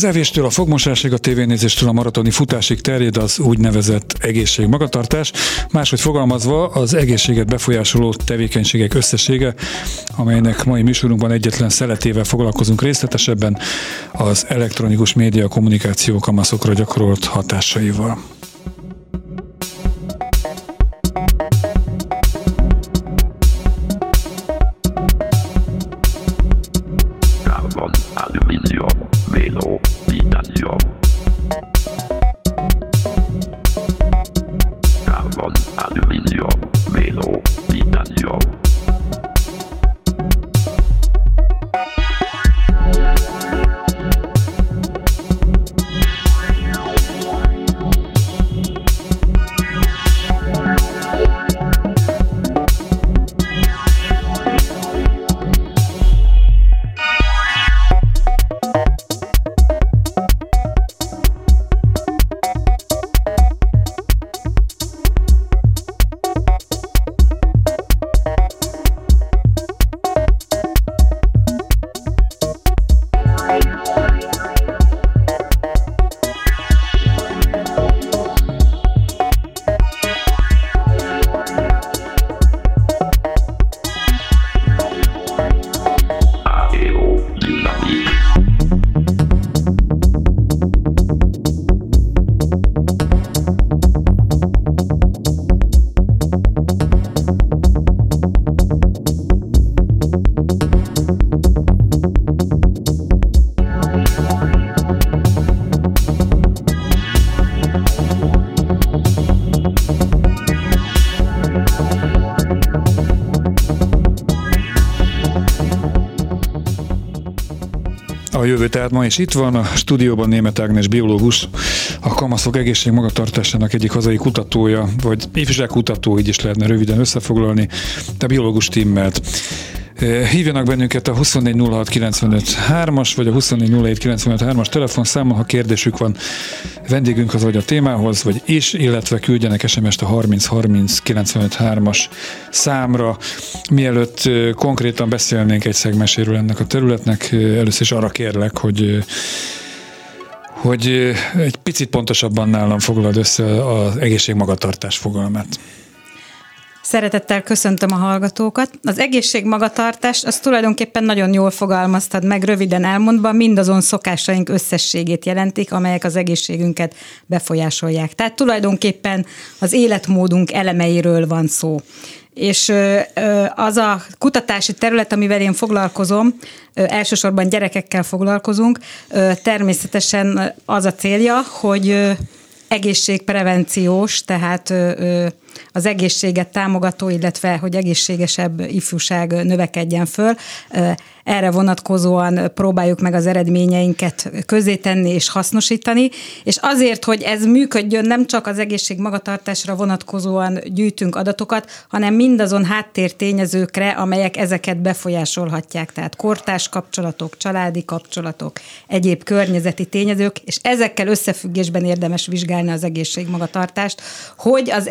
Az evéstől a fogmosásig, a tévénézéstől a maratoni futásig terjed az úgynevezett egészségmagatartás. Máshogy fogalmazva az egészséget befolyásoló tevékenységek összessége, amelynek mai műsorunkban egyetlen szeletével foglalkozunk részletesebben, az elektronikus média kommunikáció kamaszokra gyakorolt hatásaival. Jövő tehát ma is itt van, a stúdióban német Ágnes biológus, a kamaszok egészség magatartásának egyik hazai kutatója, vagy ifjúságkutató, így is lehetne röviden összefoglalni, de biológus timmelt. Hívjanak bennünket a 2406953-as vagy a 2407953-as telefonszámon, ha kérdésük van vendégünkhöz vagy a témához, vagy is, illetve küldjenek SMS-t a 3030953-as számra. Mielőtt konkrétan beszélnénk egy szegmeséről ennek a területnek, először is arra kérlek, hogy hogy egy picit pontosabban nálam foglald össze az egészségmagatartás fogalmát. Szeretettel köszöntöm a hallgatókat. Az egészség magatartás, az tulajdonképpen nagyon jól fogalmaztad meg, röviden elmondva, mindazon szokásaink összességét jelentik, amelyek az egészségünket befolyásolják. Tehát tulajdonképpen az életmódunk elemeiről van szó és az a kutatási terület, amivel én foglalkozom, elsősorban gyerekekkel foglalkozunk, természetesen az a célja, hogy egészségprevenciós, tehát az egészséget támogató, illetve hogy egészségesebb ifjúság növekedjen föl. Erre vonatkozóan próbáljuk meg az eredményeinket tenni és hasznosítani, és azért, hogy ez működjön, nem csak az egészség magatartásra vonatkozóan gyűjtünk adatokat, hanem mindazon háttértényezőkre, amelyek ezeket befolyásolhatják, tehát kortás kapcsolatok, családi kapcsolatok, egyéb környezeti tényezők, és ezekkel összefüggésben érdemes vizsgálni az egészség magatartást, hogy az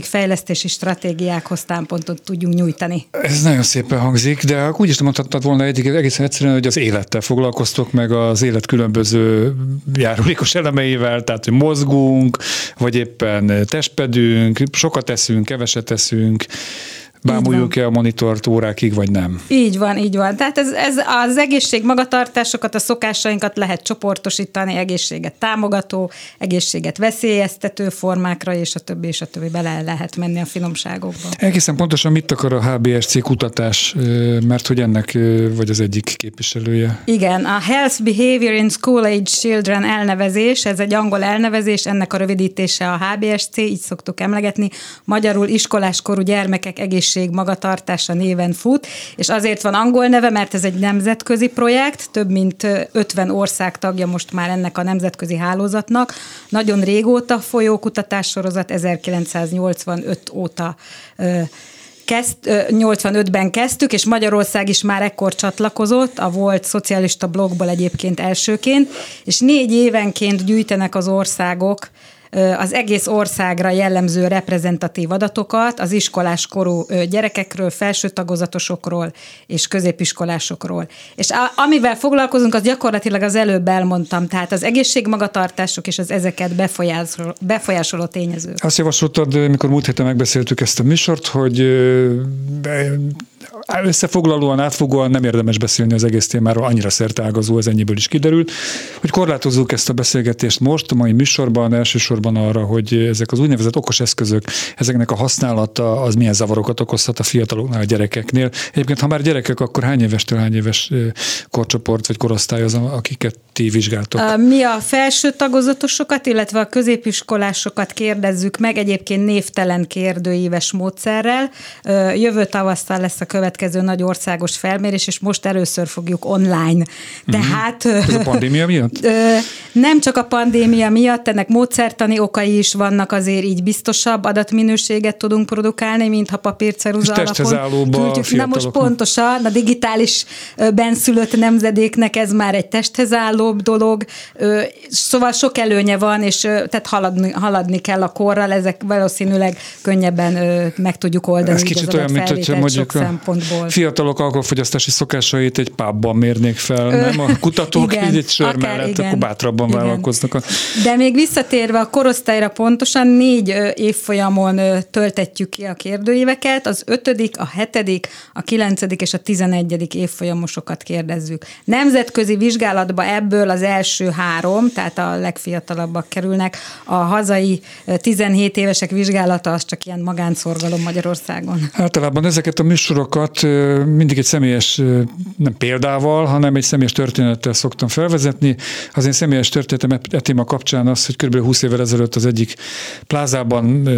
egészségfejlesztési stratégiákhoz támpontot tudjunk nyújtani. Ez nagyon szépen hangzik, de úgy is mondhattad volna eddig egészen egyszerűen, hogy az élettel foglalkoztok, meg az élet különböző járulékos elemeivel, tehát hogy mozgunk, vagy éppen testpedünk, sokat teszünk, keveset teszünk, bámuljuk-e a monitort órákig, vagy nem. Így van, így van. Tehát ez, ez az egészség magatartásokat, a szokásainkat lehet csoportosítani, egészséget támogató, egészséget veszélyeztető formákra, és a többi, és a többi bele lehet menni a finomságokba. Egészen pontosan mit akar a HBSC kutatás, mert hogy ennek vagy az egyik képviselője? Igen, a Health Behavior in School Age Children elnevezés, ez egy angol elnevezés, ennek a rövidítése a HBSC, így szoktuk emlegetni, magyarul iskoláskorú gyermekek egészség egészség magatartása néven fut, és azért van angol neve, mert ez egy nemzetközi projekt, több mint 50 ország tagja most már ennek a nemzetközi hálózatnak. Nagyon régóta folyó kutatássorozat, 1985 óta kezd, 85-ben kezdtük, és Magyarország is már ekkor csatlakozott, a volt szocialista blogból egyébként elsőként, és négy évenként gyűjtenek az országok az egész országra jellemző reprezentatív adatokat az iskolás korú gyerekekről, felső tagozatosokról és középiskolásokról. És amivel foglalkozunk, az gyakorlatilag az előbb elmondtam, tehát az egészségmagatartások és az ezeket befolyásoló, befolyásoló tényezők. Azt javasoltad, mikor múlt héten megbeszéltük ezt a műsort, hogy összefoglalóan, átfogóan nem érdemes beszélni az egész témáról, annyira szertágazó, ez ennyiből is kiderült, hogy korlátozzuk ezt a beszélgetést most, a mai műsorban elsősorban arra, hogy ezek az úgynevezett okos eszközök, ezeknek a használata az milyen zavarokat okozhat a fiataloknál, a gyerekeknél. Egyébként, ha már gyerekek, akkor hány évestől hány éves korcsoport vagy korosztály az, akiket ti vizsgáltok? Mi a felső tagozatosokat, illetve a középiskolásokat kérdezzük meg, egyébként névtelen kérdőíves módszerrel. Jövő tavasztal lesz a következő nagy országos felmérés, és most először fogjuk online. Tehát... Ez a pandémia miatt? Nem csak a pandémia miatt, ennek módszertani okai is vannak, azért így biztosabb adatminőséget tudunk produkálni, mint ha papírceruza alapon. Na most pontosan, a digitális benszülött nemzedéknek ez már egy testhez állóbb dolog, szóval sok előnye van, és tehát haladni, haladni kell a korral, ezek valószínűleg könnyebben meg tudjuk oldani. Ez kicsit olyan, mint hogyha mondjuk a szempontból. Fiatalok alkoholfogyasztási szokásait egy pubban mérnék fel, Ö, nem? A kutatók igen, így egy sör mellett, igen, akkor bátrabban igen. vállalkoznak. A... De még visszatérve a korosztályra pontosan négy évfolyamon töltetjük ki a kérdőíveket, az ötödik, a hetedik, a kilencedik és a tizenegyedik évfolyamosokat kérdezzük. Nemzetközi vizsgálatba ebből az első három, tehát a legfiatalabbak kerülnek, a hazai 17 évesek vizsgálata az csak ilyen magánszorgalom Magyarországon. Általában ezeket a műsorok műsorokat mindig egy személyes, nem példával, hanem egy személyes történettel szoktam felvezetni. Az én személyes történetem e, e téma kapcsán az, hogy kb. 20 évvel ezelőtt az egyik plázában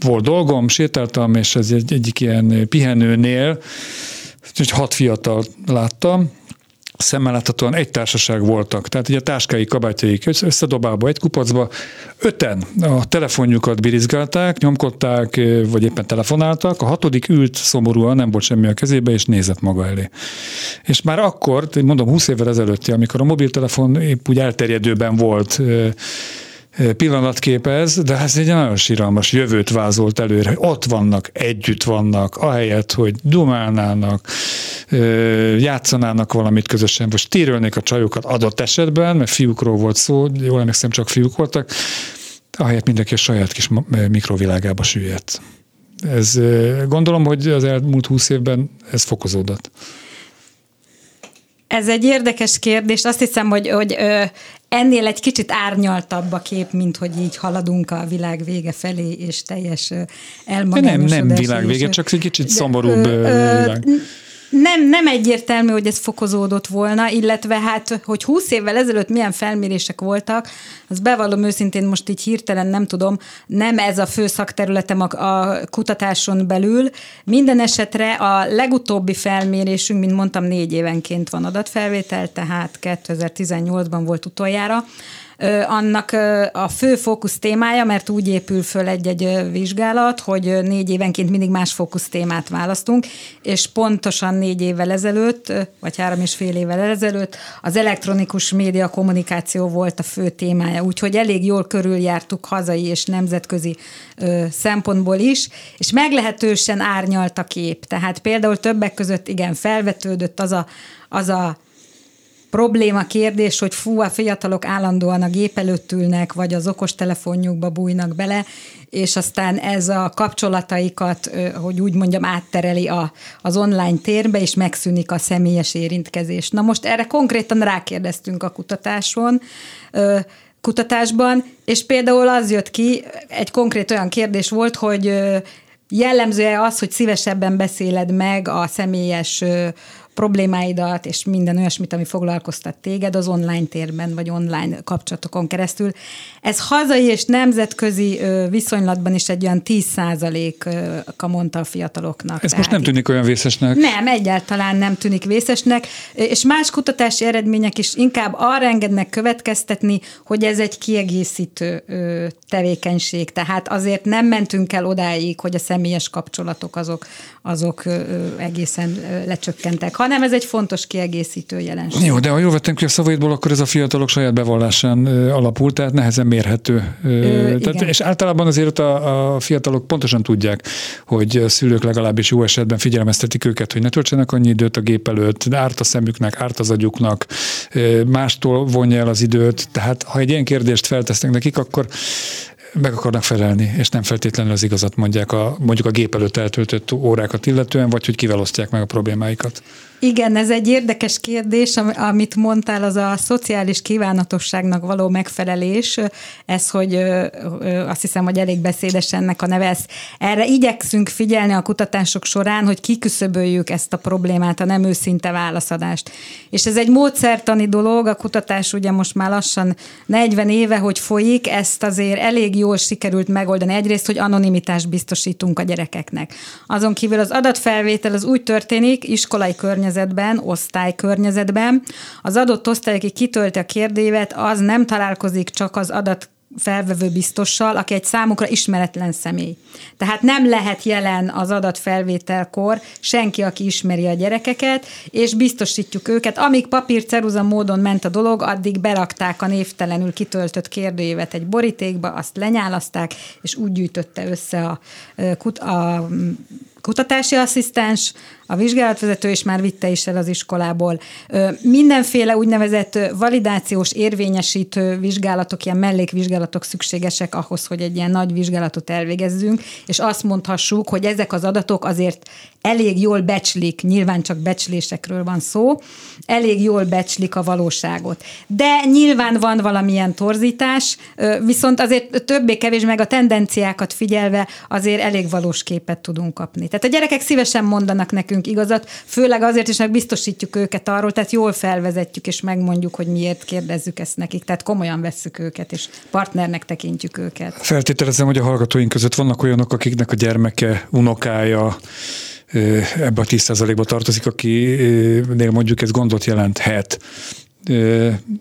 volt dolgom, sétáltam, és ez egy, egyik ilyen pihenőnél, hogy hat fiatal láttam, szemmel láthatóan egy társaság voltak, tehát ugye a táskái, kabátjaik összedobálva egy kupacba, öten a telefonjukat birizgálták, nyomkodták, vagy éppen telefonáltak, a hatodik ült szomorúan, nem volt semmi a kezébe, és nézett maga elé. És már akkor, mondom 20 évvel ezelőtti, amikor a mobiltelefon épp úgy elterjedőben volt, pillanatképez, de ez egy nagyon síralmas jövőt vázolt előre, ott vannak, együtt vannak, ahelyett, hogy dumálnának, játszanának valamit közösen, vagy stírölnék a csajokat adott esetben, mert fiúkról volt szó, jól emlékszem, csak fiúk voltak, ahelyett mindenki a saját kis mikrovilágába süllyedt. Ez, gondolom, hogy az elmúlt húsz évben ez fokozódott. Ez egy érdekes kérdés. Azt hiszem, hogy, hogy ennél egy kicsit árnyaltabb a kép, mint hogy így haladunk a világ vége felé, és teljes elmagányosodás. Nem, nem világ vége, csak egy kicsit szomorúbb ö, ö, világ nem, nem egyértelmű, hogy ez fokozódott volna, illetve hát, hogy 20 évvel ezelőtt milyen felmérések voltak, az bevallom őszintén most így hirtelen nem tudom, nem ez a fő szakterületem a, a kutatáson belül. Minden esetre a legutóbbi felmérésünk, mint mondtam, négy évenként van adatfelvétel, tehát 2018-ban volt utoljára, annak a fő fókusz témája, mert úgy épül föl egy-egy vizsgálat, hogy négy évenként mindig más fókusz témát választunk, és pontosan négy évvel ezelőtt, vagy három és fél évvel ezelőtt az elektronikus média kommunikáció volt a fő témája, úgyhogy elég jól körüljártuk hazai és nemzetközi szempontból is, és meglehetősen árnyalt a kép. Tehát például többek között igen, felvetődött az a, az a probléma kérdés, hogy fú, a fiatalok állandóan a gép előtt ülnek, vagy az okostelefonjukba bújnak bele, és aztán ez a kapcsolataikat, hogy úgy mondjam, áttereli a, az online térbe, és megszűnik a személyes érintkezés. Na most erre konkrétan rákérdeztünk a kutatáson, kutatásban, és például az jött ki, egy konkrét olyan kérdés volt, hogy jellemző-e az, hogy szívesebben beszéled meg a személyes problémáidat, és minden olyasmit, ami foglalkoztat téged az online térben, vagy online kapcsolatokon keresztül. Ez hazai és nemzetközi viszonylatban is egy olyan 10 a mondta a fiataloknak. Ez most nem tűnik olyan vészesnek? Nem, egyáltalán nem tűnik vészesnek, és más kutatási eredmények is inkább arra engednek következtetni, hogy ez egy kiegészítő tevékenység, tehát azért nem mentünk el odáig, hogy a személyes kapcsolatok azok, azok egészen lecsökkentek, hanem ez egy fontos kiegészítő jelenség. Jó, de ha jól vettem ki a szavaidból, akkor ez a fiatalok saját bevallásán alapul, tehát nehezen mérhető. Ö, tehát, és általában azért a, a fiatalok pontosan tudják, hogy a szülők legalábbis jó esetben figyelmeztetik őket, hogy ne töltsenek annyi időt a gép előtt, árt a szemüknek, árt az agyuknak, mástól vonja el az időt. Tehát ha egy ilyen kérdést feltesznek nekik, akkor meg akarnak felelni, és nem feltétlenül az igazat mondják a, mondjuk a gép előtt eltöltött órákat illetően, vagy hogy kivel osztják meg a problémáikat. Igen, ez egy érdekes kérdés, amit mondtál, az a szociális kívánatosságnak való megfelelés. Ez, hogy azt hiszem, hogy elég beszédes ennek a neve. Erre igyekszünk figyelni a kutatások során, hogy kiküszöböljük ezt a problémát, a nem őszinte válaszadást. És ez egy módszertani dolog, a kutatás ugye most már lassan 40 éve, hogy folyik, ezt azért elég jól sikerült megoldani. Egyrészt, hogy anonimitást biztosítunk a gyerekeknek. Azon kívül az adatfelvétel az úgy történik, iskolai környezetben, környezetben, osztálykörnyezetben. Az adott osztály, aki kitölti a kérdévet, az nem találkozik csak az adat felvevő biztossal, aki egy számukra ismeretlen személy. Tehát nem lehet jelen az adatfelvételkor senki, aki ismeri a gyerekeket, és biztosítjuk őket. Amíg papír-ceruza módon ment a dolog, addig berakták a névtelenül kitöltött kérdőjévet egy borítékba, azt lenyálaszták, és úgy gyűjtötte össze a, a kutatási asszisztens, a vizsgálatvezető is már vitte is el az iskolából. Mindenféle úgynevezett validációs érvényesítő vizsgálatok, ilyen mellékvizsgálatok szükségesek ahhoz, hogy egy ilyen nagy vizsgálatot elvégezzünk, és azt mondhassuk, hogy ezek az adatok azért elég jól becslik, nyilván csak becslésekről van szó, elég jól becslik a valóságot. De nyilván van valamilyen torzítás, viszont azért többé-kevés meg a tendenciákat figyelve azért elég valós képet tudunk kapni. Tehát a gyerekek szívesen mondanak nekünk igazat, főleg azért is, meg biztosítjuk őket arról, tehát jól felvezetjük és megmondjuk, hogy miért kérdezzük ezt nekik, tehát komolyan vesszük őket, és partnernek tekintjük őket. Feltételezem, hogy a hallgatóink között vannak olyanok, akiknek a gyermeke, unokája, ebbe a 10%-ba tartozik, akinél mondjuk ez gondot jelenthet.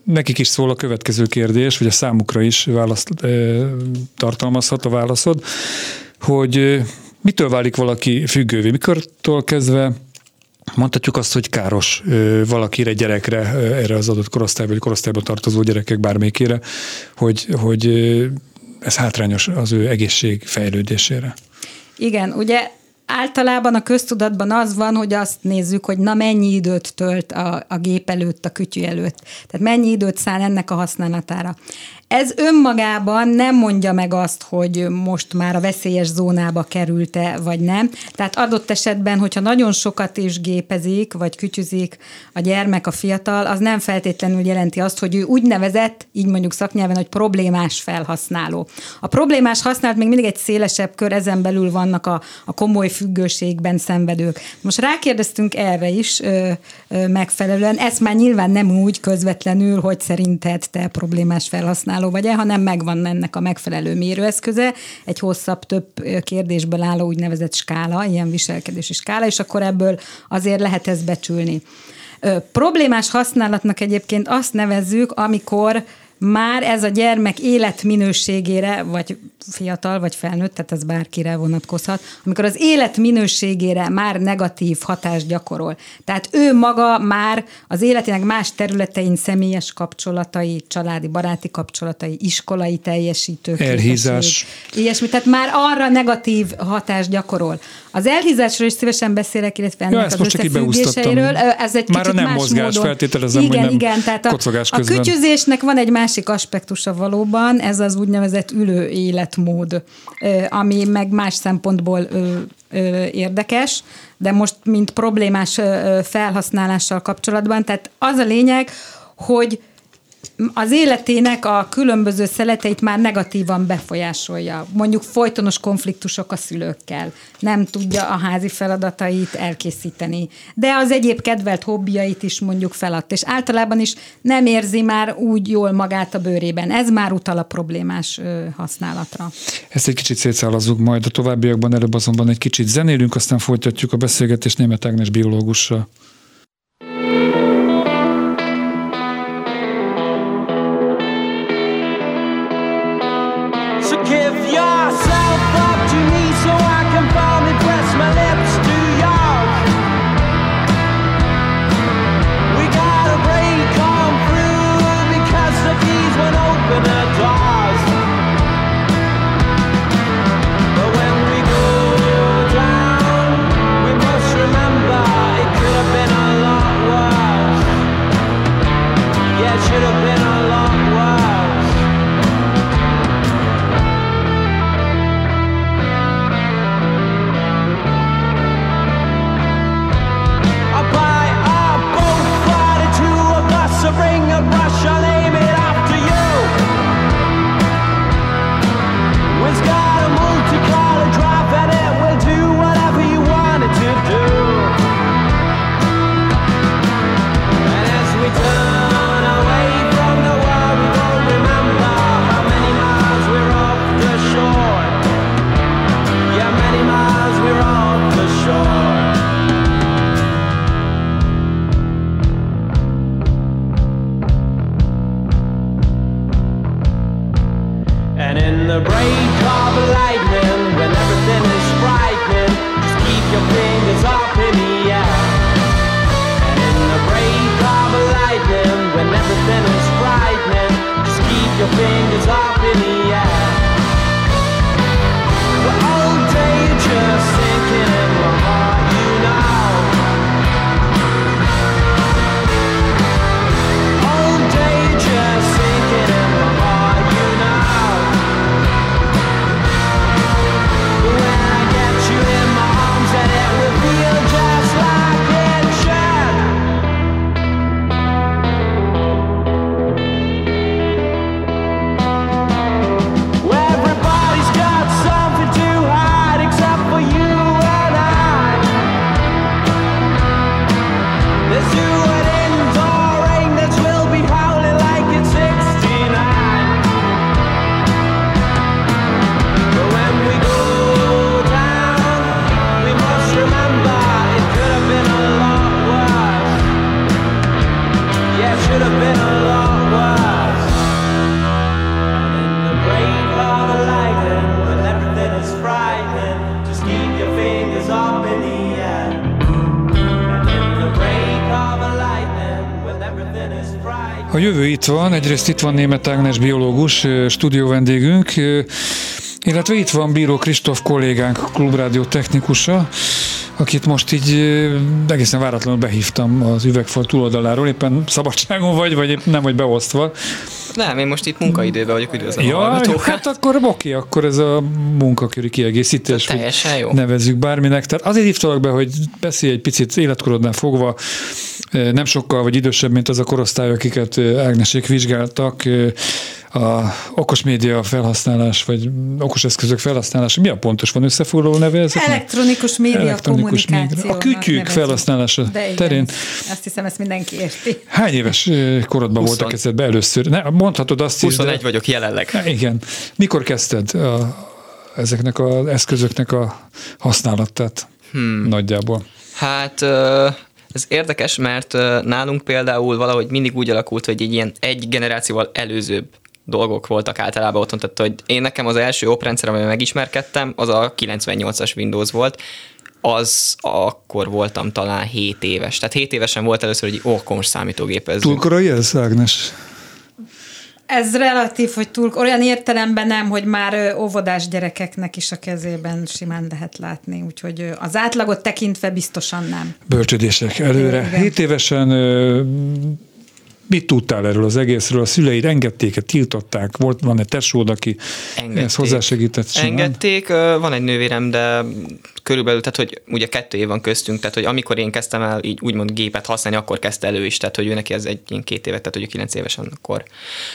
Nekik is szól a következő kérdés, vagy a számukra is választ, tartalmazhat a válaszod, hogy mitől válik valaki függővé? Mikortól kezdve mondhatjuk azt, hogy káros valakire, gyerekre, erre az adott korosztályba, vagy korosztályba tartozó gyerekek bármelyikére, hogy, hogy ez hátrányos az ő egészség fejlődésére. Igen, ugye általában a köztudatban az van, hogy azt nézzük, hogy na mennyi időt tölt a, a gép előtt, a kütyű előtt. Tehát mennyi időt szán ennek a használatára. Ez önmagában nem mondja meg azt, hogy most már a veszélyes zónába került-e, vagy nem. Tehát adott esetben, hogyha nagyon sokat is gépezik, vagy kütyüzik a gyermek, a fiatal, az nem feltétlenül jelenti azt, hogy ő úgynevezett, így mondjuk szaknyelven, hogy problémás felhasználó. A problémás használat még mindig egy szélesebb kör, ezen belül vannak a, a komoly függőségben szenvedők. Most rákérdeztünk erre is ö, ö, megfelelően, ezt már nyilván nem úgy közvetlenül, hogy szerinted te problémás felhasználó használó vagy-e, hanem megvan ennek a megfelelő mérőeszköze, egy hosszabb, több kérdésből álló úgynevezett skála, ilyen viselkedési skála, és akkor ebből azért lehet ezt becsülni. Problémás használatnak egyébként azt nevezzük, amikor már ez a gyermek életminőségére, vagy fiatal, vagy felnőtt, tehát ez bárkire vonatkozhat, amikor az életminőségére már negatív hatást gyakorol. Tehát ő maga már az életének más területein személyes kapcsolatai, családi, baráti kapcsolatai, iskolai teljesítő. Elhízás. Ilyesmi, tehát már arra negatív hatást gyakorol. Az elhízásról is szívesen beszélek, illetve ennek ja, az összefüggéseiről. Ez egy Már kicsit nem más mozgás, módon. feltételezem, igen, hogy nem igen, tehát a, a kütyüzésnek van egy másik aspektusa valóban, ez az úgynevezett ülő életmód, ami meg más szempontból érdekes, de most mint problémás felhasználással kapcsolatban, tehát az a lényeg, hogy az életének a különböző szeleteit már negatívan befolyásolja. Mondjuk folytonos konfliktusok a szülőkkel. Nem tudja a házi feladatait elkészíteni. De az egyéb kedvelt hobbijait is mondjuk feladt. És általában is nem érzi már úgy jól magát a bőrében. Ez már utal a problémás használatra. Ezt egy kicsit szétszállazzuk majd a továbbiakban, előbb azonban egy kicsit zenélünk, aztán folytatjuk a beszélgetést német Ágnes biológussal. Jövő itt van, egyrészt itt van német Ágnes biológus, stúdió vendégünk, illetve itt van Bíró Kristóf kollégánk, klubrádió technikusa, akit most így egészen váratlanul behívtam az üvegfal túloldaláról, éppen szabadságon vagy, vagy épp nem vagy beosztva. Nem, én most itt munkaidőben vagyok, üdvözlöm ja, a hát akkor oké, akkor ez a munkaköri kiegészítés. Teljesen jó. Nevezzük bárminek. Tehát azért hívtalak be, hogy beszélj egy picit életkorodnál fogva, nem sokkal vagy idősebb, mint az a korosztály, akiket Ágnesék vizsgáltak, a okos média felhasználás, vagy okos eszközök felhasználása, mi a pontos van összefoglaló neve ezeknek? Elektronikus média Elektronikus média. A kütyük felhasználása De igen, terén. Azt hiszem, ezt mindenki érti. Hány éves korodban 20. voltak kezedbe először? Ne, mondhatod azt 21 is, de... vagyok jelenleg. Igen. Mikor kezdted a, ezeknek az eszközöknek a használatát hmm. nagyjából? Hát ez érdekes, mert nálunk például valahogy mindig úgy alakult, hogy egy ilyen egy generációval előzőbb dolgok voltak általában otthon, tehát hogy én nekem az első oprendszer, amivel megismerkedtem, az a 98-as Windows volt, az akkor voltam talán 7 éves. Tehát 7 évesen volt először egy okos számítógép. Ez Túl korai ez, Ágnes? Ez relatív, hogy túl, olyan értelemben nem, hogy már óvodás gyerekeknek is a kezében simán lehet látni, úgyhogy az átlagot tekintve biztosan nem. Bölcsödések előre. Igen. 7 évesen Mit tudtál erről az egészről? A szüleid engedték tiltották? Volt, van egy tesód, aki engedték. ezt hozzásegített? Simán? Engedték, van egy nővérem, de körülbelül, tehát hogy ugye kettő év van köztünk, tehát hogy amikor én kezdtem el így úgymond gépet használni, akkor kezdte elő is, tehát hogy ő neki ez egy ilyen két évet, tehát hogy kilenc évesen akkor.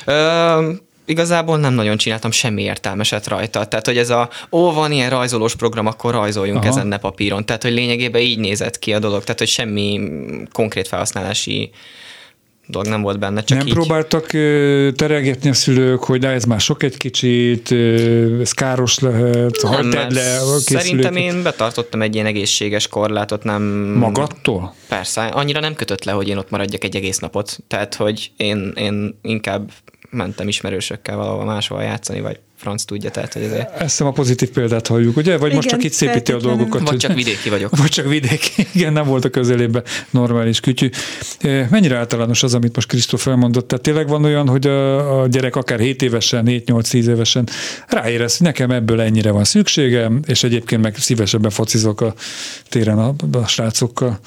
Ö, igazából nem nagyon csináltam semmi értelmeset rajta. Tehát, hogy ez a, ó, van ilyen rajzolós program, akkor rajzoljunk Aha. ezen ne papíron. Tehát, hogy lényegében így nézett ki a dolog. Tehát, hogy semmi konkrét felhasználási dolog nem volt benne. Csak nem így. próbáltak terelgetni a szülők, hogy de ez már sok egy kicsit, ez káros lehet, nem, le a Szerintem én betartottam egy ilyen egészséges korlátot, nem... Magadtól? Persze, annyira nem kötött le, hogy én ott maradjak egy egész napot. Tehát, hogy én, én inkább mentem ismerősökkel valahol máshol játszani, vagy franc tudja, tehát hogy ezért... Ezt a pozitív példát halljuk, ugye? Vagy Igen, most csak itt szépíti a dolgokat? Vagy hogy... csak vidéki vagyok. Vagy csak vidéki. Igen, nem volt a közelében normális kütyű. Mennyire általános az, amit most Krisztóf elmondott? Tehát tényleg van olyan, hogy a, a gyerek akár 7 évesen, 7-8-10 évesen ráérez, hogy nekem ebből ennyire van szükségem, és egyébként meg szívesebben focizok a téren a, a srácokkal.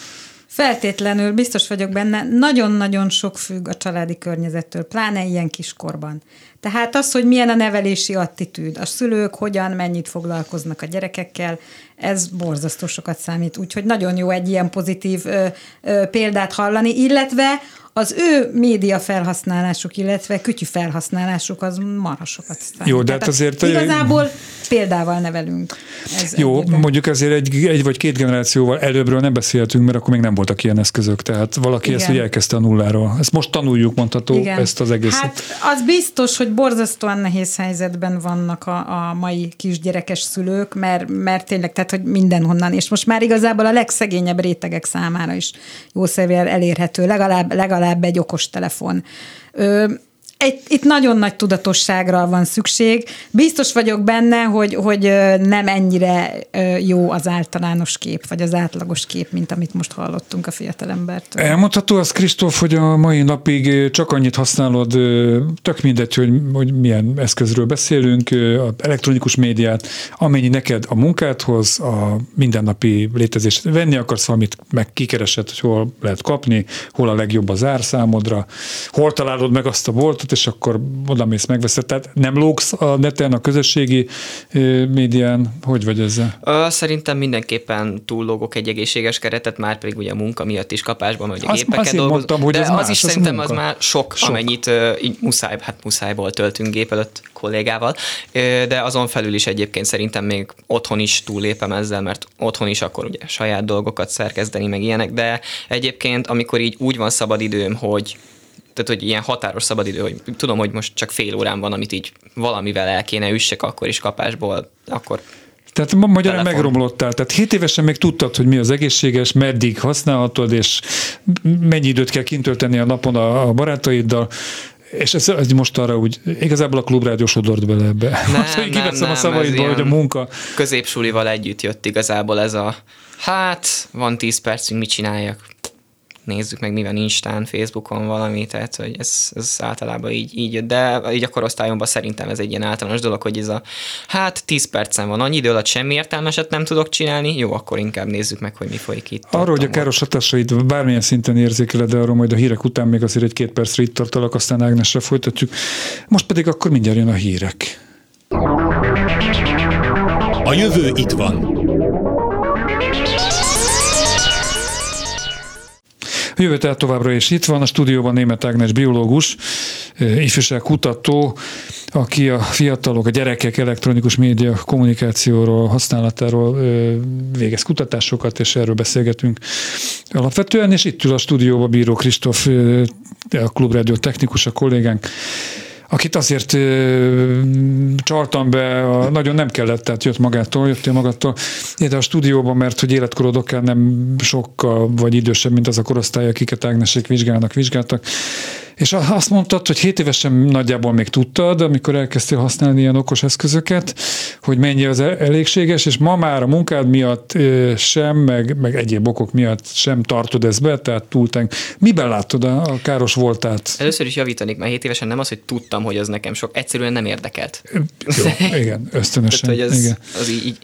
Feltétlenül biztos vagyok benne, nagyon-nagyon sok függ a családi környezettől, pláne ilyen kiskorban. Tehát az, hogy milyen a nevelési attitűd, a szülők hogyan, mennyit foglalkoznak a gyerekekkel, ez borzasztó sokat számít. Úgyhogy nagyon jó egy ilyen pozitív ö, ö, példát hallani, illetve az ő média felhasználásuk, illetve kütyű felhasználásuk az marha sokat számít. Jó, de hát azért... Igazából példával nevelünk. Ez Jó, egyébben. mondjuk azért egy, egy vagy két generációval előbbről nem beszéltünk, mert akkor még nem voltak ilyen eszközök, tehát valaki Igen. ezt ugye elkezdte a nulláról. Ezt most tanuljuk, mondható, Igen. ezt az egészet. Hát az biztos, hogy borzasztóan nehéz helyzetben vannak a, a mai kisgyerekes szülők, mert, mert tényleg, tehát hogy mindenhonnan, és most már igazából a legszegényebb rétegek számára is jó elérhető, legalább, legalább egy okostelefon. Ö, egy, itt nagyon nagy tudatosságra van szükség. Biztos vagyok benne, hogy, hogy nem ennyire jó az általános kép, vagy az átlagos kép, mint amit most hallottunk a fiatalembertől. Elmondható az, Kristóf, hogy a mai napig csak annyit használod, tök mindegy, hogy, hogy milyen eszközről beszélünk, az elektronikus médiát, amennyi neked a munkádhoz, a mindennapi létezést venni akarsz valamit, meg kikeresed, hogy hol lehet kapni, hol a legjobb az ár számodra, hol találod meg azt a boltot, adatot, és akkor oda mész megveszed. Tehát nem lógsz a neten, a közösségi médián? Hogy vagy ezzel? Szerintem mindenképpen túllógok egy egészséges keretet, már pedig ugye a munka miatt is kapásban, hogy a gépeket dolgozom. Mondtam, hogy de az, az más, is az szerintem munka. az már sok, sok. amennyit így muszáj, hát muszájból töltünk gép előtt kollégával, de azon felül is egyébként szerintem még otthon is túlépem ezzel, mert otthon is akkor ugye saját dolgokat szerkezdeni, meg ilyenek, de egyébként amikor így úgy van szabad időm, hogy tehát hogy ilyen határos szabadidő, hogy tudom, hogy most csak fél órán van, amit így valamivel el kéne üssek, akkor is kapásból, akkor tehát magyarán megromlottál. Tehát 7 évesen még tudtad, hogy mi az egészséges, meddig használhatod, és mennyi időt kell kintölteni a napon a, a barátaiddal. És ez, ez most arra úgy, igazából a klubrádió sodort bele ebbe. Nem, Azt, hogy kiveszem nem, a szavaidból, hogy a munka. Középsulival együtt jött igazából ez a, hát van 10 percünk, mit csináljak? Nézzük meg, mi van Instán, Facebookon valami, tehát hogy ez, ez általában így, így jött, de így a korosztályomban szerintem ez egy ilyen általános dolog, hogy ez a hát 10 percen van, annyi idő alatt semmi értelmeset nem tudok csinálni, jó, akkor inkább nézzük meg, hogy mi folyik itt. Arról, hogy a káros hatásait bármilyen szinten érzékeled, de arról majd a hírek után még azért egy két percre itt tartalak, aztán Ágnesre folytatjuk. Most pedig akkor mindjárt jön a hírek. A jövő itt van. Jövő tehát továbbra is itt van, a stúdióban német Ágnes biológus, ifjúság kutató, aki a fiatalok, a gyerekek elektronikus média kommunikációról, használatáról végez kutatásokat, és erről beszélgetünk alapvetően, és itt ül a stúdióban Bíró Kristóf, a Klubrádió technikus, a kollégánk, akit azért ö, csaltam be, a, nagyon nem kellett, tehát jött magától, jöttél magától ide a stúdióba, mert hogy életkorod okán nem sokkal vagy idősebb, mint az a korosztály, akiket Ágnesék vizsgálnak, vizsgáltak. És azt mondtad, hogy 7 évesen nagyjából még tudtad, amikor elkezdtél használni ilyen okos eszközöket, hogy mennyi az elégséges, és ma már a munkád miatt sem, meg, meg egyéb okok miatt sem tartod ezt be, tehát túltánk. Miben látod a, a káros voltát? Először is javítanék, mert 7 évesen nem az, hogy tudtam, hogy az nekem sok, egyszerűen nem érdekelt. Jó, igen, ösztönösen. Tehát, hogy az, igen. az így, így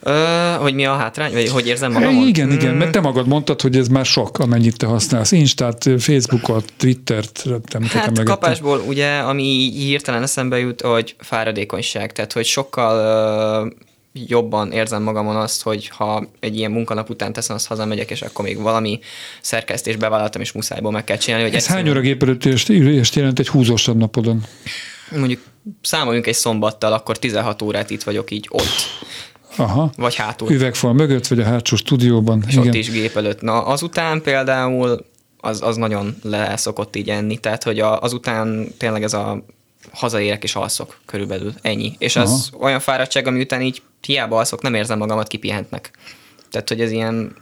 Ö, hogy mi a hátrány, vagy hogy érzem magam? Igen, igen, mert te magad mondtad, hogy ez már sok, amennyit te használsz. Instát, Facebookot, Twittert, nem Hát kapásból ugye, ami hirtelen eszembe jut, hogy fáradékonyság, tehát hogy sokkal uh, jobban érzem magamon azt, hogy ha egy ilyen munkanap után teszem, azt hazamegyek, és akkor még valami szerkesztés bevállaltam, és muszájból meg kell csinálni. Hogy Ez hány óra gépelőtést jelent egy húzósabb napodon? Mondjuk számoljunk egy szombattal, akkor 16 órát itt vagyok így ott. Aha. Vagy hátul. Üvegfal mögött, vagy a hátsó stúdióban. És Igen. ott is gép előtt. Na, azután például az, az nagyon le szokott így enni, tehát hogy a, azután tényleg ez a hazaérek és alszok körülbelül, ennyi. És az Aha. olyan fáradtság, ami után így hiába alszok, nem érzem magamat kipihentnek. Tehát, hogy ez ilyen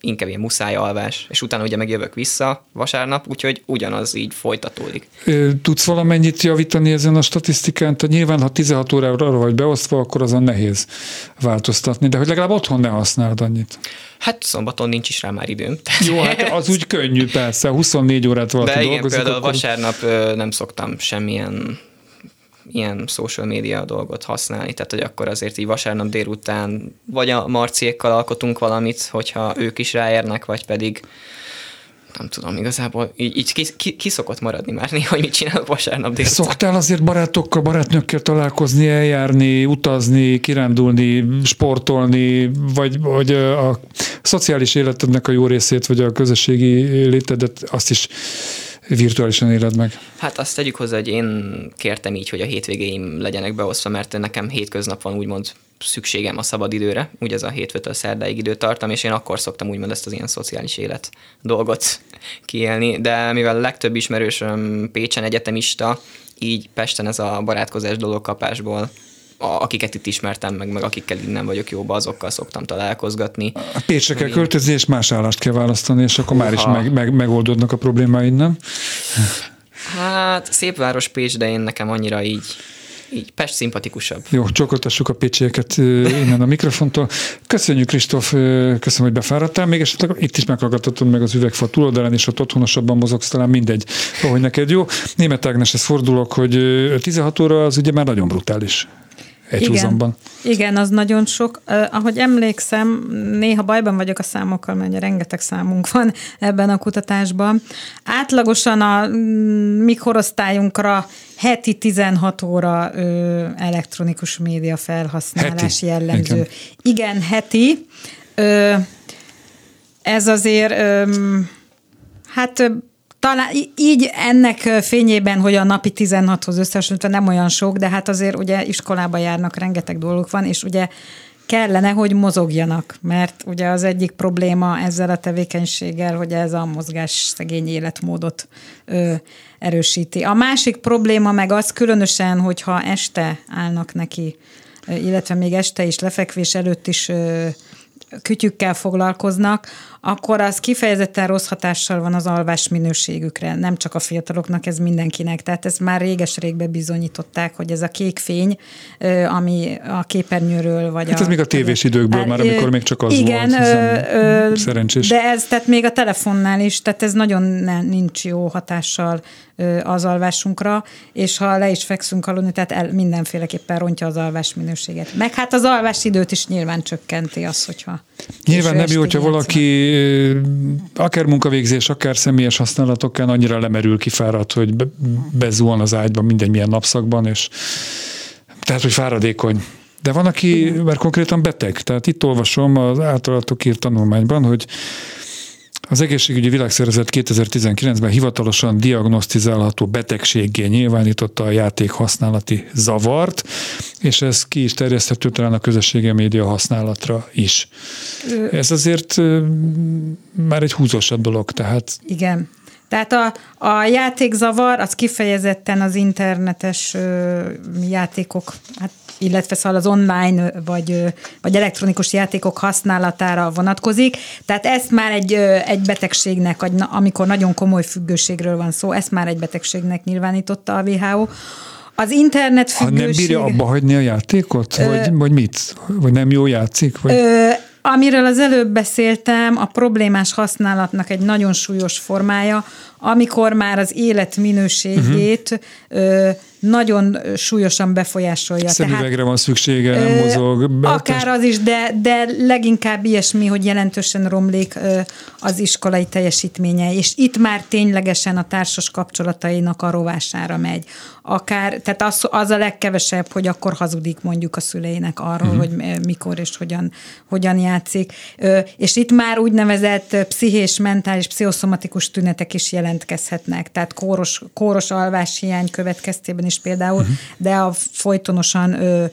inkább ilyen muszáj alvás, és utána ugye megjövök vissza vasárnap, úgyhogy ugyanaz így folytatódik. Tudsz valamennyit javítani ezen a statisztikán? Tehát nyilván, ha 16 órára vagy beosztva, akkor azon nehéz változtatni, de hogy legalább otthon ne használd annyit. Hát szombaton nincs is rá már időm. Jó, hát az úgy könnyű persze, 24 órát valaki De igen, dolgozik. például akkor... vasárnap nem szoktam semmilyen ilyen social media dolgot használni, tehát hogy akkor azért így vasárnap délután vagy a marciékkal alkotunk valamit, hogyha ők is ráérnek, vagy pedig nem tudom, igazából így, így ki, ki, ki szokott maradni már néha, hogy mit csinálok vasárnap délután. Szoktál azért barátokkal, barátnőkkel találkozni, eljárni, utazni, kirándulni, sportolni, vagy, vagy a szociális életednek a jó részét, vagy a közösségi létedet azt is virtuálisan éled meg? Hát azt tegyük hozzá, hogy én kértem így, hogy a hétvégéim legyenek beosztva, mert nekem hétköznap van úgymond szükségem a szabad időre, úgy ez a hétfőtől szerdáig időt tartam, és én akkor szoktam úgymond ezt az ilyen szociális élet dolgot kiélni, de mivel a legtöbb ismerősöm Pécsen egyetemista, így Pesten ez a barátkozás dolog kapásból akiket itt ismertem meg, meg akikkel innen vagyok jóba, azokkal szoktam találkozgatni. A Pécsre kell költözni, és más állást kell választani, és akkor Uha. már is meg, meg, megoldódnak a problémáid, nem? Hát szép város Pécs, de én nekem annyira így így Pest szimpatikusabb. Jó, csokoltassuk a pécsieket innen a mikrofontól. Köszönjük, Kristóf, köszönöm, hogy befáradtál. Még esetleg itt is meghallgathatod meg az üvegfa túloldalán, és ott otthonosabban mozogsz, talán mindegy, ahogy neked jó. Német Ágneshez fordulok, hogy 16 óra az ugye már nagyon brutális egy Igen. Igen, az nagyon sok. Uh, ahogy emlékszem, néha bajban vagyok a számokkal, mert rengeteg számunk van ebben a kutatásban. Átlagosan a mi korosztályunkra heti 16 óra ö, elektronikus média felhasználás heti. jellemző. Igen. Igen, heti. Ö, ez azért ö, hát talán így ennek fényében, hogy a napi 16-hoz összehasonlítva nem olyan sok, de hát azért ugye iskolába járnak, rengeteg dolgok van, és ugye kellene, hogy mozogjanak, mert ugye az egyik probléma ezzel a tevékenységgel, hogy ez a mozgás szegény életmódot ö, erősíti. A másik probléma meg az különösen, hogyha este állnak neki, illetve még este is lefekvés előtt is ö, kütyükkel foglalkoznak, akkor az kifejezetten rossz hatással van az alvás minőségükre. Nem csak a fiataloknak, ez mindenkinek. Tehát ezt már réges-régbe bizonyították, hogy ez a kék fény, ami a képernyőről vagy hát ez a, még a tévés időkből már, amikor még csak az igen, volt. Ö, szerencsés. De ez tehát még a telefonnál is, tehát ez nagyon nincs jó hatással az alvásunkra, és ha le is fekszünk aludni, tehát el, mindenféleképpen rontja az alvás minőséget. Meg hát az alvás időt is nyilván csökkenti az, hogyha Nyilván nem jó, hogyha valaki akár munkavégzés, akár személyes használatokkal annyira lemerül, kifáradt, hogy bezuhan az ágyba minden milyen napszakban, és tehát, hogy fáradékony. De van, aki már konkrétan beteg. Tehát itt olvasom az általatok írt tanulmányban, hogy az egészségügyi világszervezet 2019-ben hivatalosan diagnosztizálható betegséggé nyilvánította a játék használati zavart, és ez ki is terjeszthető talán a közösségi média használatra is. Ez azért már egy húzósabb dolog, tehát... Igen. Tehát a, a játékzavar az kifejezetten az internetes ö, játékok, hát illetve szóval az online vagy, vagy elektronikus játékok használatára vonatkozik. Tehát ezt már egy, egy betegségnek, amikor nagyon komoly függőségről van szó, ezt már egy betegségnek nyilvánította a WHO. Az internet függőség... Ha nem bírja abba hagyni a játékot? Ö, vagy, vagy mit? Vagy nem jó játszik? Vagy... Ö, amiről az előbb beszéltem, a problémás használatnak egy nagyon súlyos formája, amikor már az élet minőségét uh-huh nagyon súlyosan befolyásolja. Szemüvegre Tehát, van szüksége, nem ö, mozog. Be, akár az is, de, de leginkább ilyesmi, hogy jelentősen romlik ö, az iskolai teljesítménye, és itt már ténylegesen a társas kapcsolatainak a rovására megy. Akár, tehát az, az a legkevesebb, hogy akkor hazudik mondjuk a szüleinek arról, uh-huh. hogy mikor és hogyan, hogyan játszik. Ö, és itt már úgynevezett pszichés, mentális, pszichoszomatikus tünetek is jelentkezhetnek, tehát kóros, kóros alváshiány következtében is például, uh-huh. de a folytonosan ö,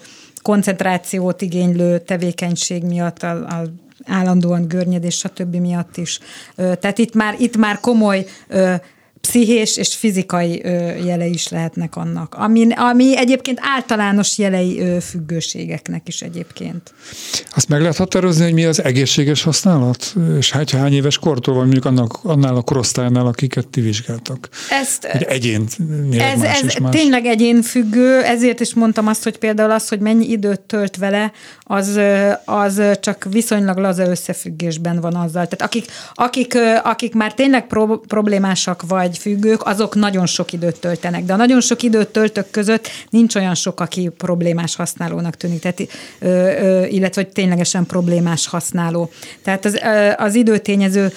koncentrációt igénylő tevékenység miatt, a, a állandóan görnyedés, stb. miatt is. Tehát itt már, itt már komoly pszichés és fizikai jele is lehetnek annak, ami, ami egyébként általános jelei függőségeknek is egyébként. Azt meg lehet határozni, hogy mi az egészséges használat? És hát hány éves kortól van mondjuk annak, annál a korosztálynál, akiket ti vizsgáltak? Ezt, hogy egyén ez, más ez más. tényleg egyén függő, ezért is mondtam azt, hogy például az, hogy mennyi időt tölt vele, az, az csak viszonylag laza összefüggésben van azzal. Tehát akik, akik, akik már tényleg pro, problémásak vagy függők, azok nagyon sok időt töltenek. De a nagyon sok időt töltök között nincs olyan sok, aki problémás használónak tűnik, tehát, illetve hogy ténylegesen problémás használó. Tehát az, az időtényező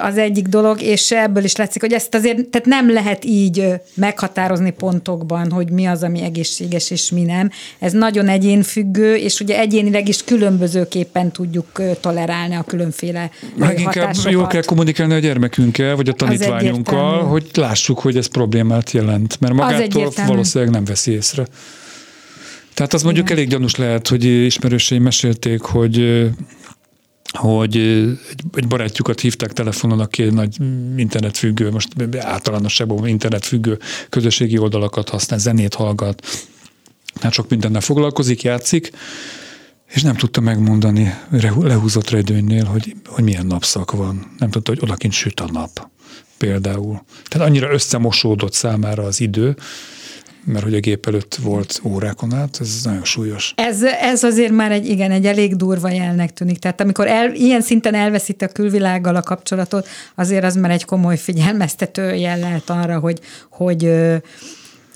az egyik dolog, és ebből is látszik, hogy ezt azért tehát nem lehet így meghatározni pontokban, hogy mi az, ami egészséges és mi nem. Ez nagyon egyénfüggő, és ugye egyénileg is különbözőképpen tudjuk tolerálni a különféle Meg inkább jól kell kommunikálni a gyermekünkkel, vagy a tanítványunkkal, hogy lássuk, hogy ez problémát jelent, mert magától valószínűleg nem veszi észre. Tehát az mondjuk elég gyanús lehet, hogy ismerőseim mesélték, hogy hogy egy, egy barátjukat hívták telefonon, aki egy nagy internetfüggő, most általánosságban internetfüggő közösségi oldalakat használ, zenét hallgat, hát sok mindennel foglalkozik, játszik, és nem tudta megmondani lehúzott redőnynél, hogy, hogy milyen napszak van. Nem tudta, hogy odakint süt a nap például. Tehát annyira összemosódott számára az idő, mert hogy a gép előtt volt órákon át, ez nagyon súlyos. Ez, ez azért már egy, igen, egy elég durva jelnek tűnik. Tehát amikor el, ilyen szinten elveszít a külvilággal a kapcsolatot, azért az már egy komoly figyelmeztető jel lehet arra, hogy, hogy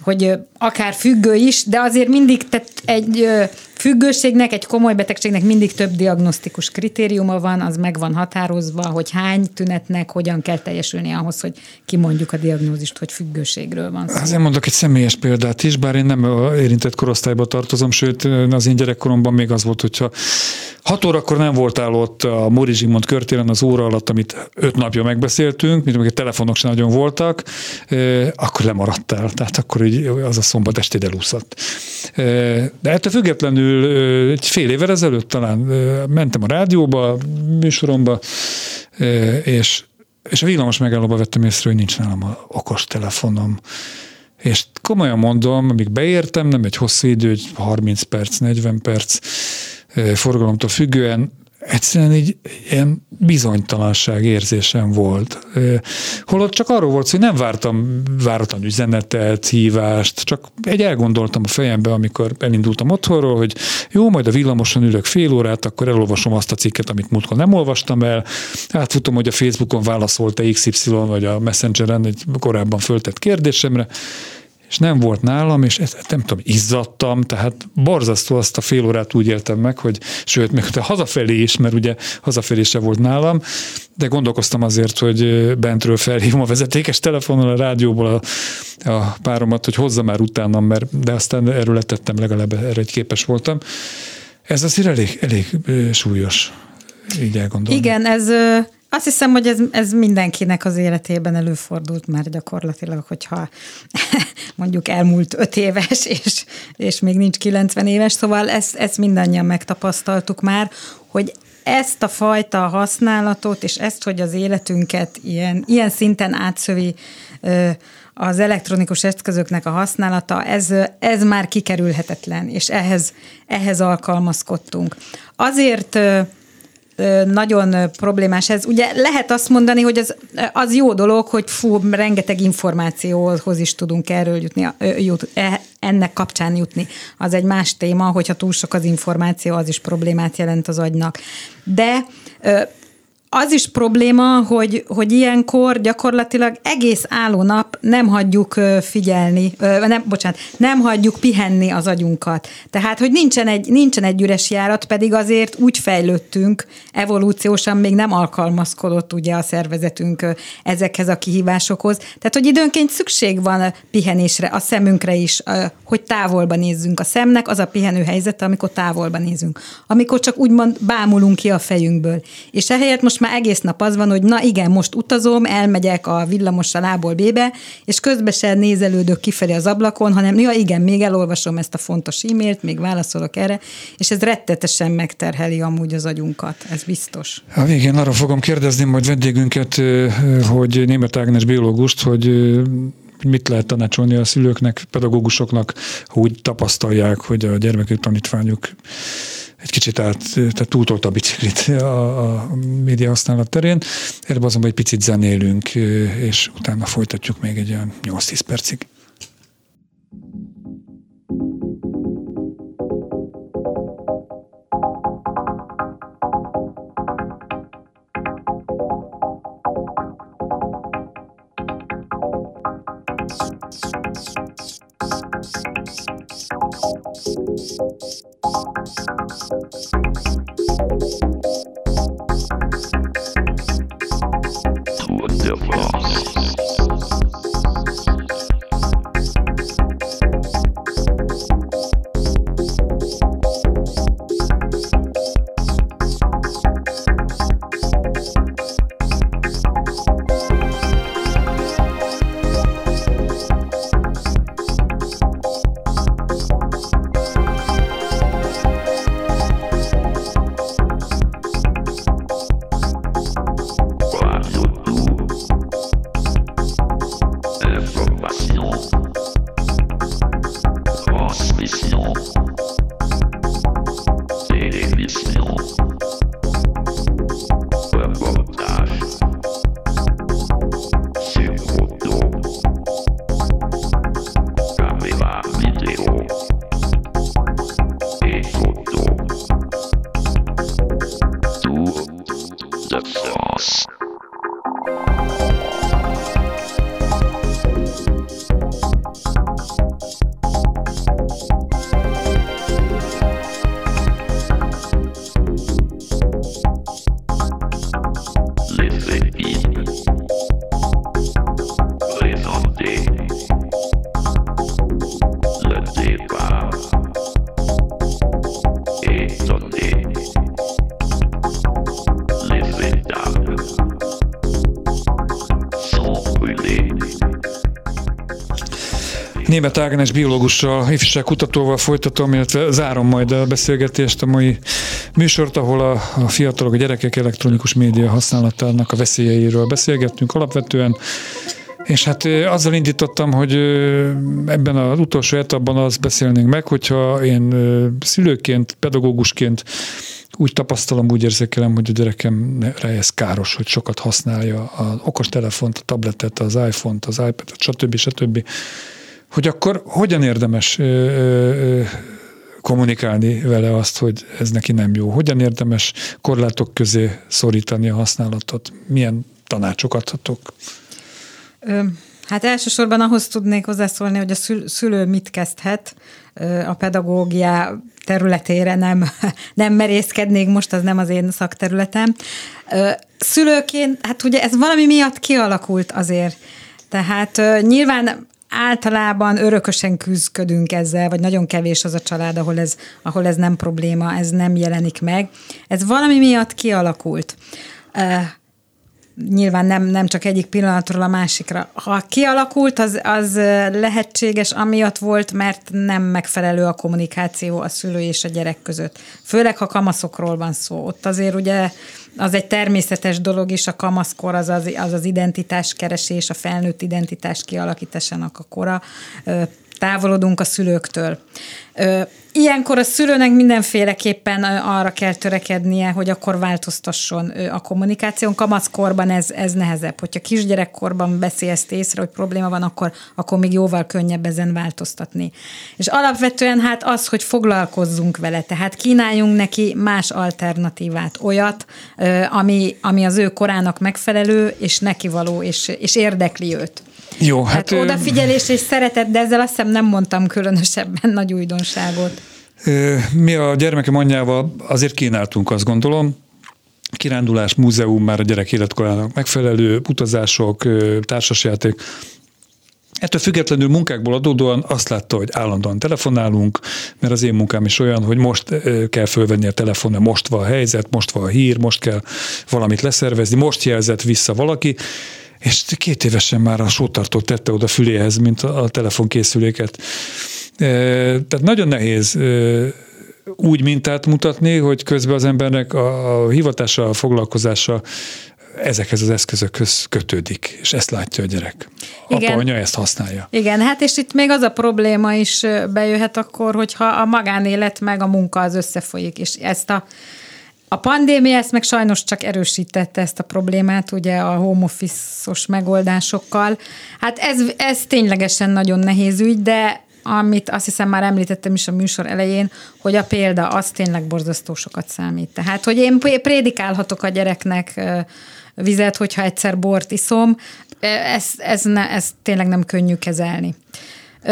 hogy akár függő is, de azért mindig tehát egy függőségnek, egy komoly betegségnek mindig több diagnosztikus kritériuma van, az meg van határozva, hogy hány tünetnek hogyan kell teljesülni ahhoz, hogy kimondjuk a diagnózist, hogy függőségről van szó. Azért mondok egy személyes példát is, bár én nem érintett korosztályba tartozom, sőt az én gyerekkoromban még az volt, hogyha hat órakor nem voltál ott a Móri Zsigmond körtéren az óra alatt, amit öt napja megbeszéltünk, mint a telefonok sem nagyon voltak, akkor lemaradtál. Tehát akkor így az a szombat estéd elúszott. De ettől függetlenül egy fél évvel ezelőtt talán mentem a rádióba, műsoromba, és, és a villamos megállóba vettem észre, hogy nincs nálam a okos telefonom. És komolyan mondom, amíg beértem, nem egy hosszú idő, 30 perc, 40 perc, forgalomtól függően egyszerűen így ilyen bizonytalanság érzésem volt. Holott csak arról volt, hogy nem vártam váratlan üzenetet, hívást, csak egy elgondoltam a fejembe, amikor elindultam otthonról, hogy jó, majd a villamoson ülök fél órát, akkor elolvasom azt a cikket, amit múltkor nem olvastam el, átfutom, hogy a Facebookon válaszolta XY, vagy a Messengeren egy korábban föltett kérdésemre, és nem volt nálam, és nem tudom, izzadtam, tehát borzasztó azt a fél órát úgy éltem meg, hogy sőt, még hazafelé is, mert ugye hazafelé se volt nálam, de gondolkoztam azért, hogy bentről felhívom a vezetékes telefonon, a rádióból a, a páromat, hogy hozza már utánam, mert, de aztán erről letettem, legalább erre egy képes voltam. Ez azért elég, elég súlyos, így elgondolni. Igen, ez azt hiszem, hogy ez, ez mindenkinek az életében előfordult már gyakorlatilag, hogyha mondjuk elmúlt öt éves, és, és még nincs 90 éves, szóval ezt, ezt mindannyian megtapasztaltuk már, hogy ezt a fajta használatot, és ezt, hogy az életünket ilyen, ilyen szinten átszövi az elektronikus eszközöknek a használata, ez, ez már kikerülhetetlen, és ehhez, ehhez alkalmazkodtunk. Azért nagyon problémás ez. Ugye lehet azt mondani, hogy az, az jó dolog, hogy fú, rengeteg információhoz is tudunk erről jutni, jut, e, ennek kapcsán jutni. Az egy más téma, hogyha túl sok az információ, az is problémát jelent az agynak. De az is probléma, hogy, hogy ilyenkor gyakorlatilag egész álló nap nem hagyjuk figyelni, nem, bocsánat, nem hagyjuk pihenni az agyunkat. Tehát, hogy nincsen egy, nincsen egy üres járat, pedig azért úgy fejlődtünk, evolúciósan még nem alkalmazkodott ugye a szervezetünk ezekhez a kihívásokhoz. Tehát, hogy időnként szükség van pihenésre, a szemünkre is, hogy távolba nézzünk. A szemnek az a pihenő helyzete, amikor távolba nézünk. Amikor csak úgymond bámulunk ki a fejünkből. És ehelyett most már egész nap az van, hogy na igen, most utazom, elmegyek a villamossal A-ból B-be, és közben se nézelődök kifelé az ablakon, hanem ja igen, még elolvasom ezt a fontos e-mailt, még válaszolok erre, és ez rettetesen megterheli amúgy az agyunkat, ez biztos. A végén arra fogom kérdezni majd vendégünket, hogy német Ágnes biológust, hogy mit lehet tanácsolni a szülőknek, pedagógusoknak, ha úgy tapasztalják, hogy a gyermekük tanítványuk egy kicsit át, tehát túltolt a biciklit a, a média használat terén. Erre azonban egy picit zenélünk, és utána folytatjuk még egy olyan 8-10 percig. Wiedersehen. Német Ágnes biológussal, kutatóval folytatom, illetve zárom majd a beszélgetést, a mai műsort, ahol a, a fiatalok, a gyerekek elektronikus média használatának a veszélyeiről beszélgettünk alapvetően. És hát azzal indítottam, hogy ebben az utolsó etapban azt beszélnénk meg, hogyha én szülőként, pedagógusként úgy tapasztalom, úgy érzékelem, hogy a gyerekemre ez káros, hogy sokat használja az okostelefont, a tabletet, az iPhone-t, az iPad-et, stb. stb hogy akkor hogyan érdemes ö, ö, kommunikálni vele azt, hogy ez neki nem jó? Hogyan érdemes korlátok közé szorítani a használatot? Milyen tanácsok adhatok? Hát elsősorban ahhoz tudnék hozzászólni, hogy a szülő mit kezdhet a pedagógia területére nem, nem merészkednék, most az nem az én szakterületem. Szülőként, hát ugye ez valami miatt kialakult azért. Tehát nyilván általában örökösen küzdködünk ezzel, vagy nagyon kevés az a család, ahol ez, ahol ez nem probléma, ez nem jelenik meg. Ez valami miatt kialakult. nyilván nem, nem csak egyik pillanatról a másikra. Ha kialakult, az, az lehetséges, amiatt volt, mert nem megfelelő a kommunikáció a szülő és a gyerek között. Főleg, ha kamaszokról van szó. Ott azért ugye az egy természetes dolog is, a kamaszkor az az, az, az identitás keresés, a felnőtt identitás kialakításának a kora. Távolodunk a szülőktől. Ilyenkor a szülőnek mindenféleképpen arra kell törekednie, hogy akkor változtasson a kommunikáción. Kamaszkorban ez, ez nehezebb. Hogyha kisgyerekkorban veszi ezt észre, hogy probléma van, akkor, akkor még jóval könnyebb ezen változtatni. És alapvetően hát az, hogy foglalkozzunk vele, tehát kínáljunk neki más alternatívát, olyat, ami, ami az ő korának megfelelő, és neki való, és, és érdekli őt. Jó, hát, hát odafigyelés és szeretet, de ezzel azt hiszem nem mondtam különösebben nagy újdonságot. Mi a gyermekem anyjával azért kínáltunk, azt gondolom, kirándulás, múzeum már a gyerek életkorának megfelelő, utazások, társasjáték. Ettől függetlenül munkákból adódóan azt látta, hogy állandóan telefonálunk, mert az én munkám is olyan, hogy most kell fölvenni a telefon, mert most van a helyzet, most van a hír, most kell valamit leszervezni, most jelzett vissza valaki, és két évesen már a sótartót tette oda füléhez, mint a telefonkészüléket. Tehát nagyon nehéz úgy mintát mutatni, hogy közben az embernek a hivatása, a foglalkozása ezekhez az eszközökhöz kötődik, és ezt látja a gyerek. Igen. Apa, anya ezt használja. Igen, hát és itt még az a probléma is bejöhet akkor, hogyha a magánélet meg a munka az összefolyik, és ezt a a pandémia ezt meg sajnos csak erősítette ezt a problémát, ugye a home office-os megoldásokkal. Hát ez, ez ténylegesen nagyon nehéz ügy, de amit azt hiszem már említettem is a műsor elején, hogy a példa az tényleg borzasztó sokat számít. Tehát, hogy én prédikálhatok a gyereknek vizet, hogyha egyszer bort iszom, ez, ez, ne, ez tényleg nem könnyű kezelni.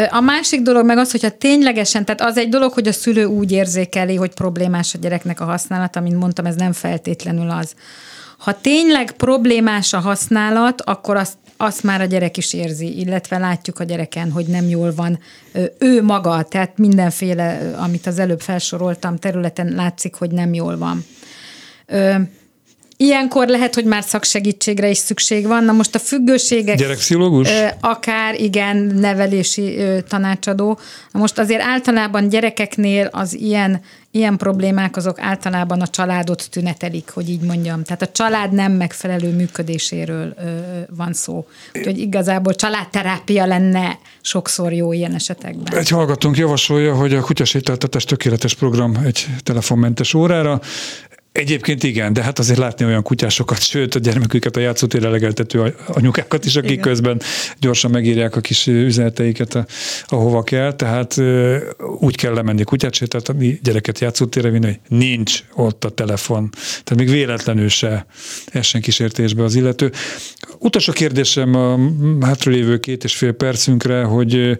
A másik dolog meg az, hogyha ténylegesen, tehát az egy dolog, hogy a szülő úgy érzékeli, hogy problémás a gyereknek a használata, mint mondtam, ez nem feltétlenül az. Ha tényleg problémás a használat, akkor azt, azt már a gyerek is érzi, illetve látjuk a gyereken, hogy nem jól van ő maga, tehát mindenféle, amit az előbb felsoroltam, területen látszik, hogy nem jól van. Ilyenkor lehet, hogy már szaksegítségre is szükség van. Na most a függőségek... Gyerekpszichológus? Akár, igen, nevelési tanácsadó. Na most azért általában gyerekeknél az ilyen, ilyen problémák azok általában a családot tünetelik, hogy így mondjam. Tehát a család nem megfelelő működéséről van szó. Úgyhogy igazából családterápia lenne sokszor jó ilyen esetekben. Egy hallgatónk javasolja, hogy a kutyasétáltatás tökéletes program egy telefonmentes órára. Egyébként igen, de hát azért látni olyan kutyásokat, sőt a gyermeküket a játszótérre legeltető anyukákat is, akik igen. közben gyorsan megírják a kis üzeneteiket, a, ahova kell, tehát úgy kell lemenni kutyát sétáltatni, gyereket játszótérre vinni, hogy nincs ott a telefon. Tehát még véletlenül se essen kísértésbe az illető. Utolsó kérdésem a hátralévő két és fél percünkre, hogy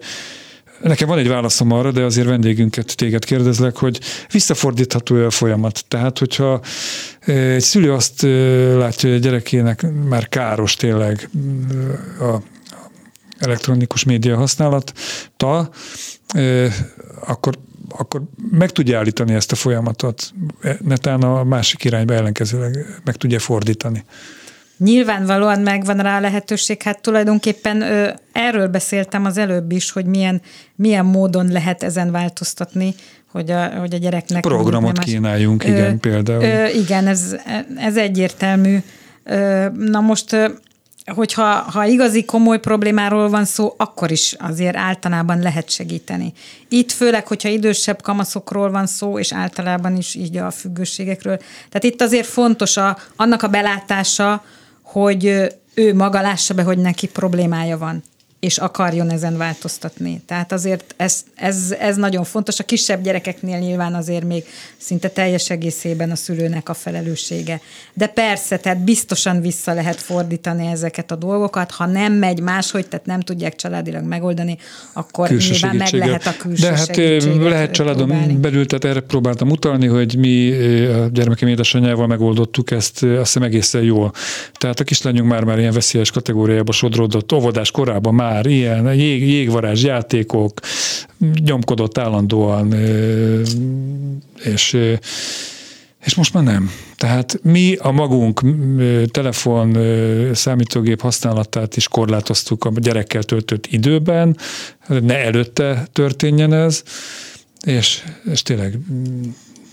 Nekem van egy válaszom arra, de azért vendégünket téged kérdezlek, hogy visszafordítható-e a folyamat? Tehát, hogyha egy szülő azt látja, hogy a gyerekének már káros tényleg a elektronikus média használata, akkor akkor meg tudja állítani ezt a folyamatot, netán a másik irányba ellenkezőleg meg tudja fordítani. Nyilvánvalóan megvan rá a lehetőség, hát tulajdonképpen ö, erről beszéltem az előbb is, hogy milyen, milyen módon lehet ezen változtatni, hogy a, hogy a gyereknek... Programot más, kínáljunk, igen, ö, például. Ö, igen, ez, ez egyértelmű. Ö, na most hogyha ha igazi komoly problémáról van szó, akkor is azért általában lehet segíteni. Itt főleg, hogyha idősebb kamaszokról van szó, és általában is így a függőségekről. Tehát itt azért fontos a, annak a belátása, hogy ő maga lássa be, hogy neki problémája van és akarjon ezen változtatni. Tehát azért ez, ez, ez nagyon fontos. A kisebb gyerekeknél nyilván azért még szinte teljes egészében a szülőnek a felelőssége. De persze, tehát biztosan vissza lehet fordítani ezeket a dolgokat. Ha nem megy máshogy, tehát nem tudják családilag megoldani, akkor külső nyilván meg lehet a külső De hát lehet családon próbálni. belül, tehát erre próbáltam utalni, hogy mi a gyermekem édesanyjával megoldottuk ezt, azt hiszem egészen jól. Tehát a kislányunk már-már ilyen veszélyes kategóriába sodródott, óvodás korában már már ilyen jég, jégvarázs játékok, nyomkodott állandóan, és, és most már nem. Tehát mi a magunk telefon, számítógép használatát is korlátoztuk a gyerekkel töltött időben, ne előtte történjen ez, és, és tényleg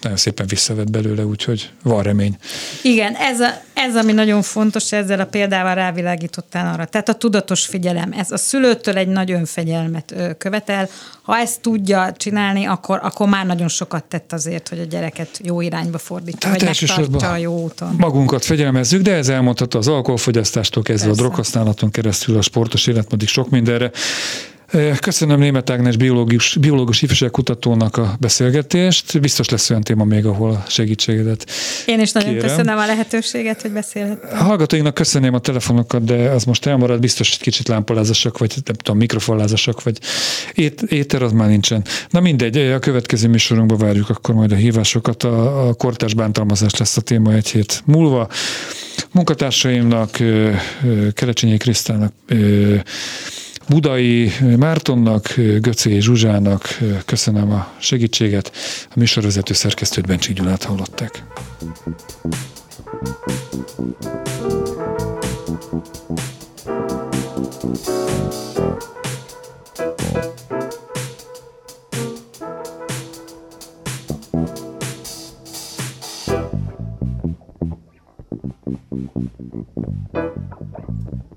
nagyon szépen visszavett belőle, úgyhogy van remény. Igen, ez, a, ez ami nagyon fontos, ezzel a példával rávilágítottál arra. Tehát a tudatos figyelem, ez a szülőtől egy nagy önfegyelmet követel. Ha ezt tudja csinálni, akkor, akkor már nagyon sokat tett azért, hogy a gyereket jó irányba fordítsa, Tehát vagy megtartsa a jó úton. Magunkat fegyelmezzük, de ez elmondható az alkoholfogyasztástól kezdve Persze. a droghasználaton keresztül a sportos életmódig sok mindenre. Köszönöm Német Ágnes biológus, biológus ifjúságkutatónak a beszélgetést. Biztos lesz olyan téma még, ahol segítségedet Én is nagyon kérem. köszönöm a lehetőséget, hogy beszélhettem. Hallgatóinknak köszönném a telefonokat, de az most elmarad, biztos hogy kicsit lámpalázasak, vagy nem tudom, mikrofonlázasak, vagy ét, éter az már nincsen. Na mindegy, a következő műsorunkban várjuk akkor majd a hívásokat. A, a kortás bántalmazás lesz a téma egy hét múlva. Munkatársaimnak, Kerecsényi Krisztának, Budai Mártonnak, Göcé Zsuzsának köszönöm a segítséget. A műsorvezető szerkesztőt Bencsik Gyulát hallották. A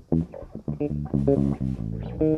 Thank you.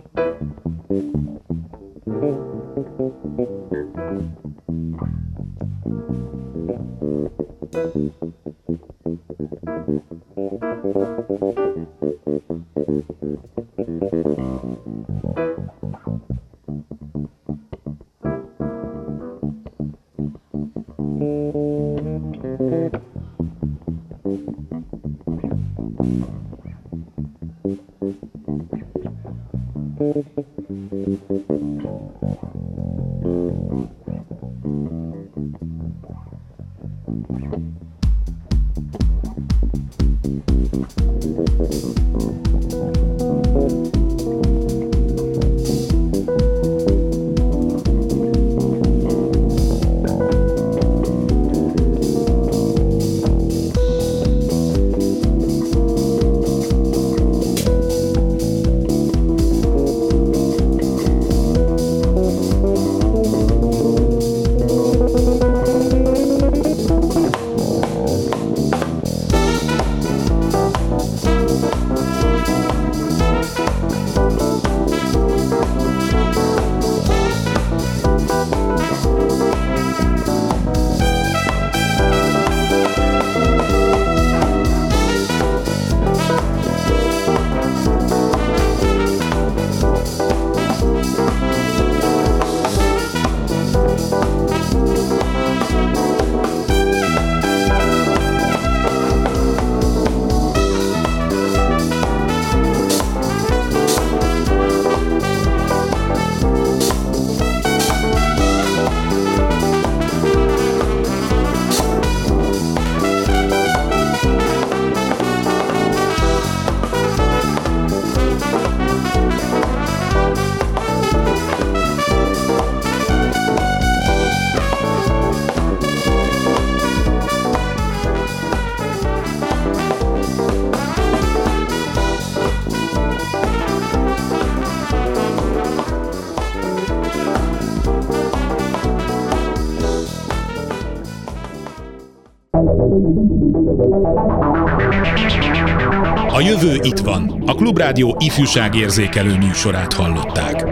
Jövő itt van. A Klubrádió ifjúságérzékelő műsorát hallották.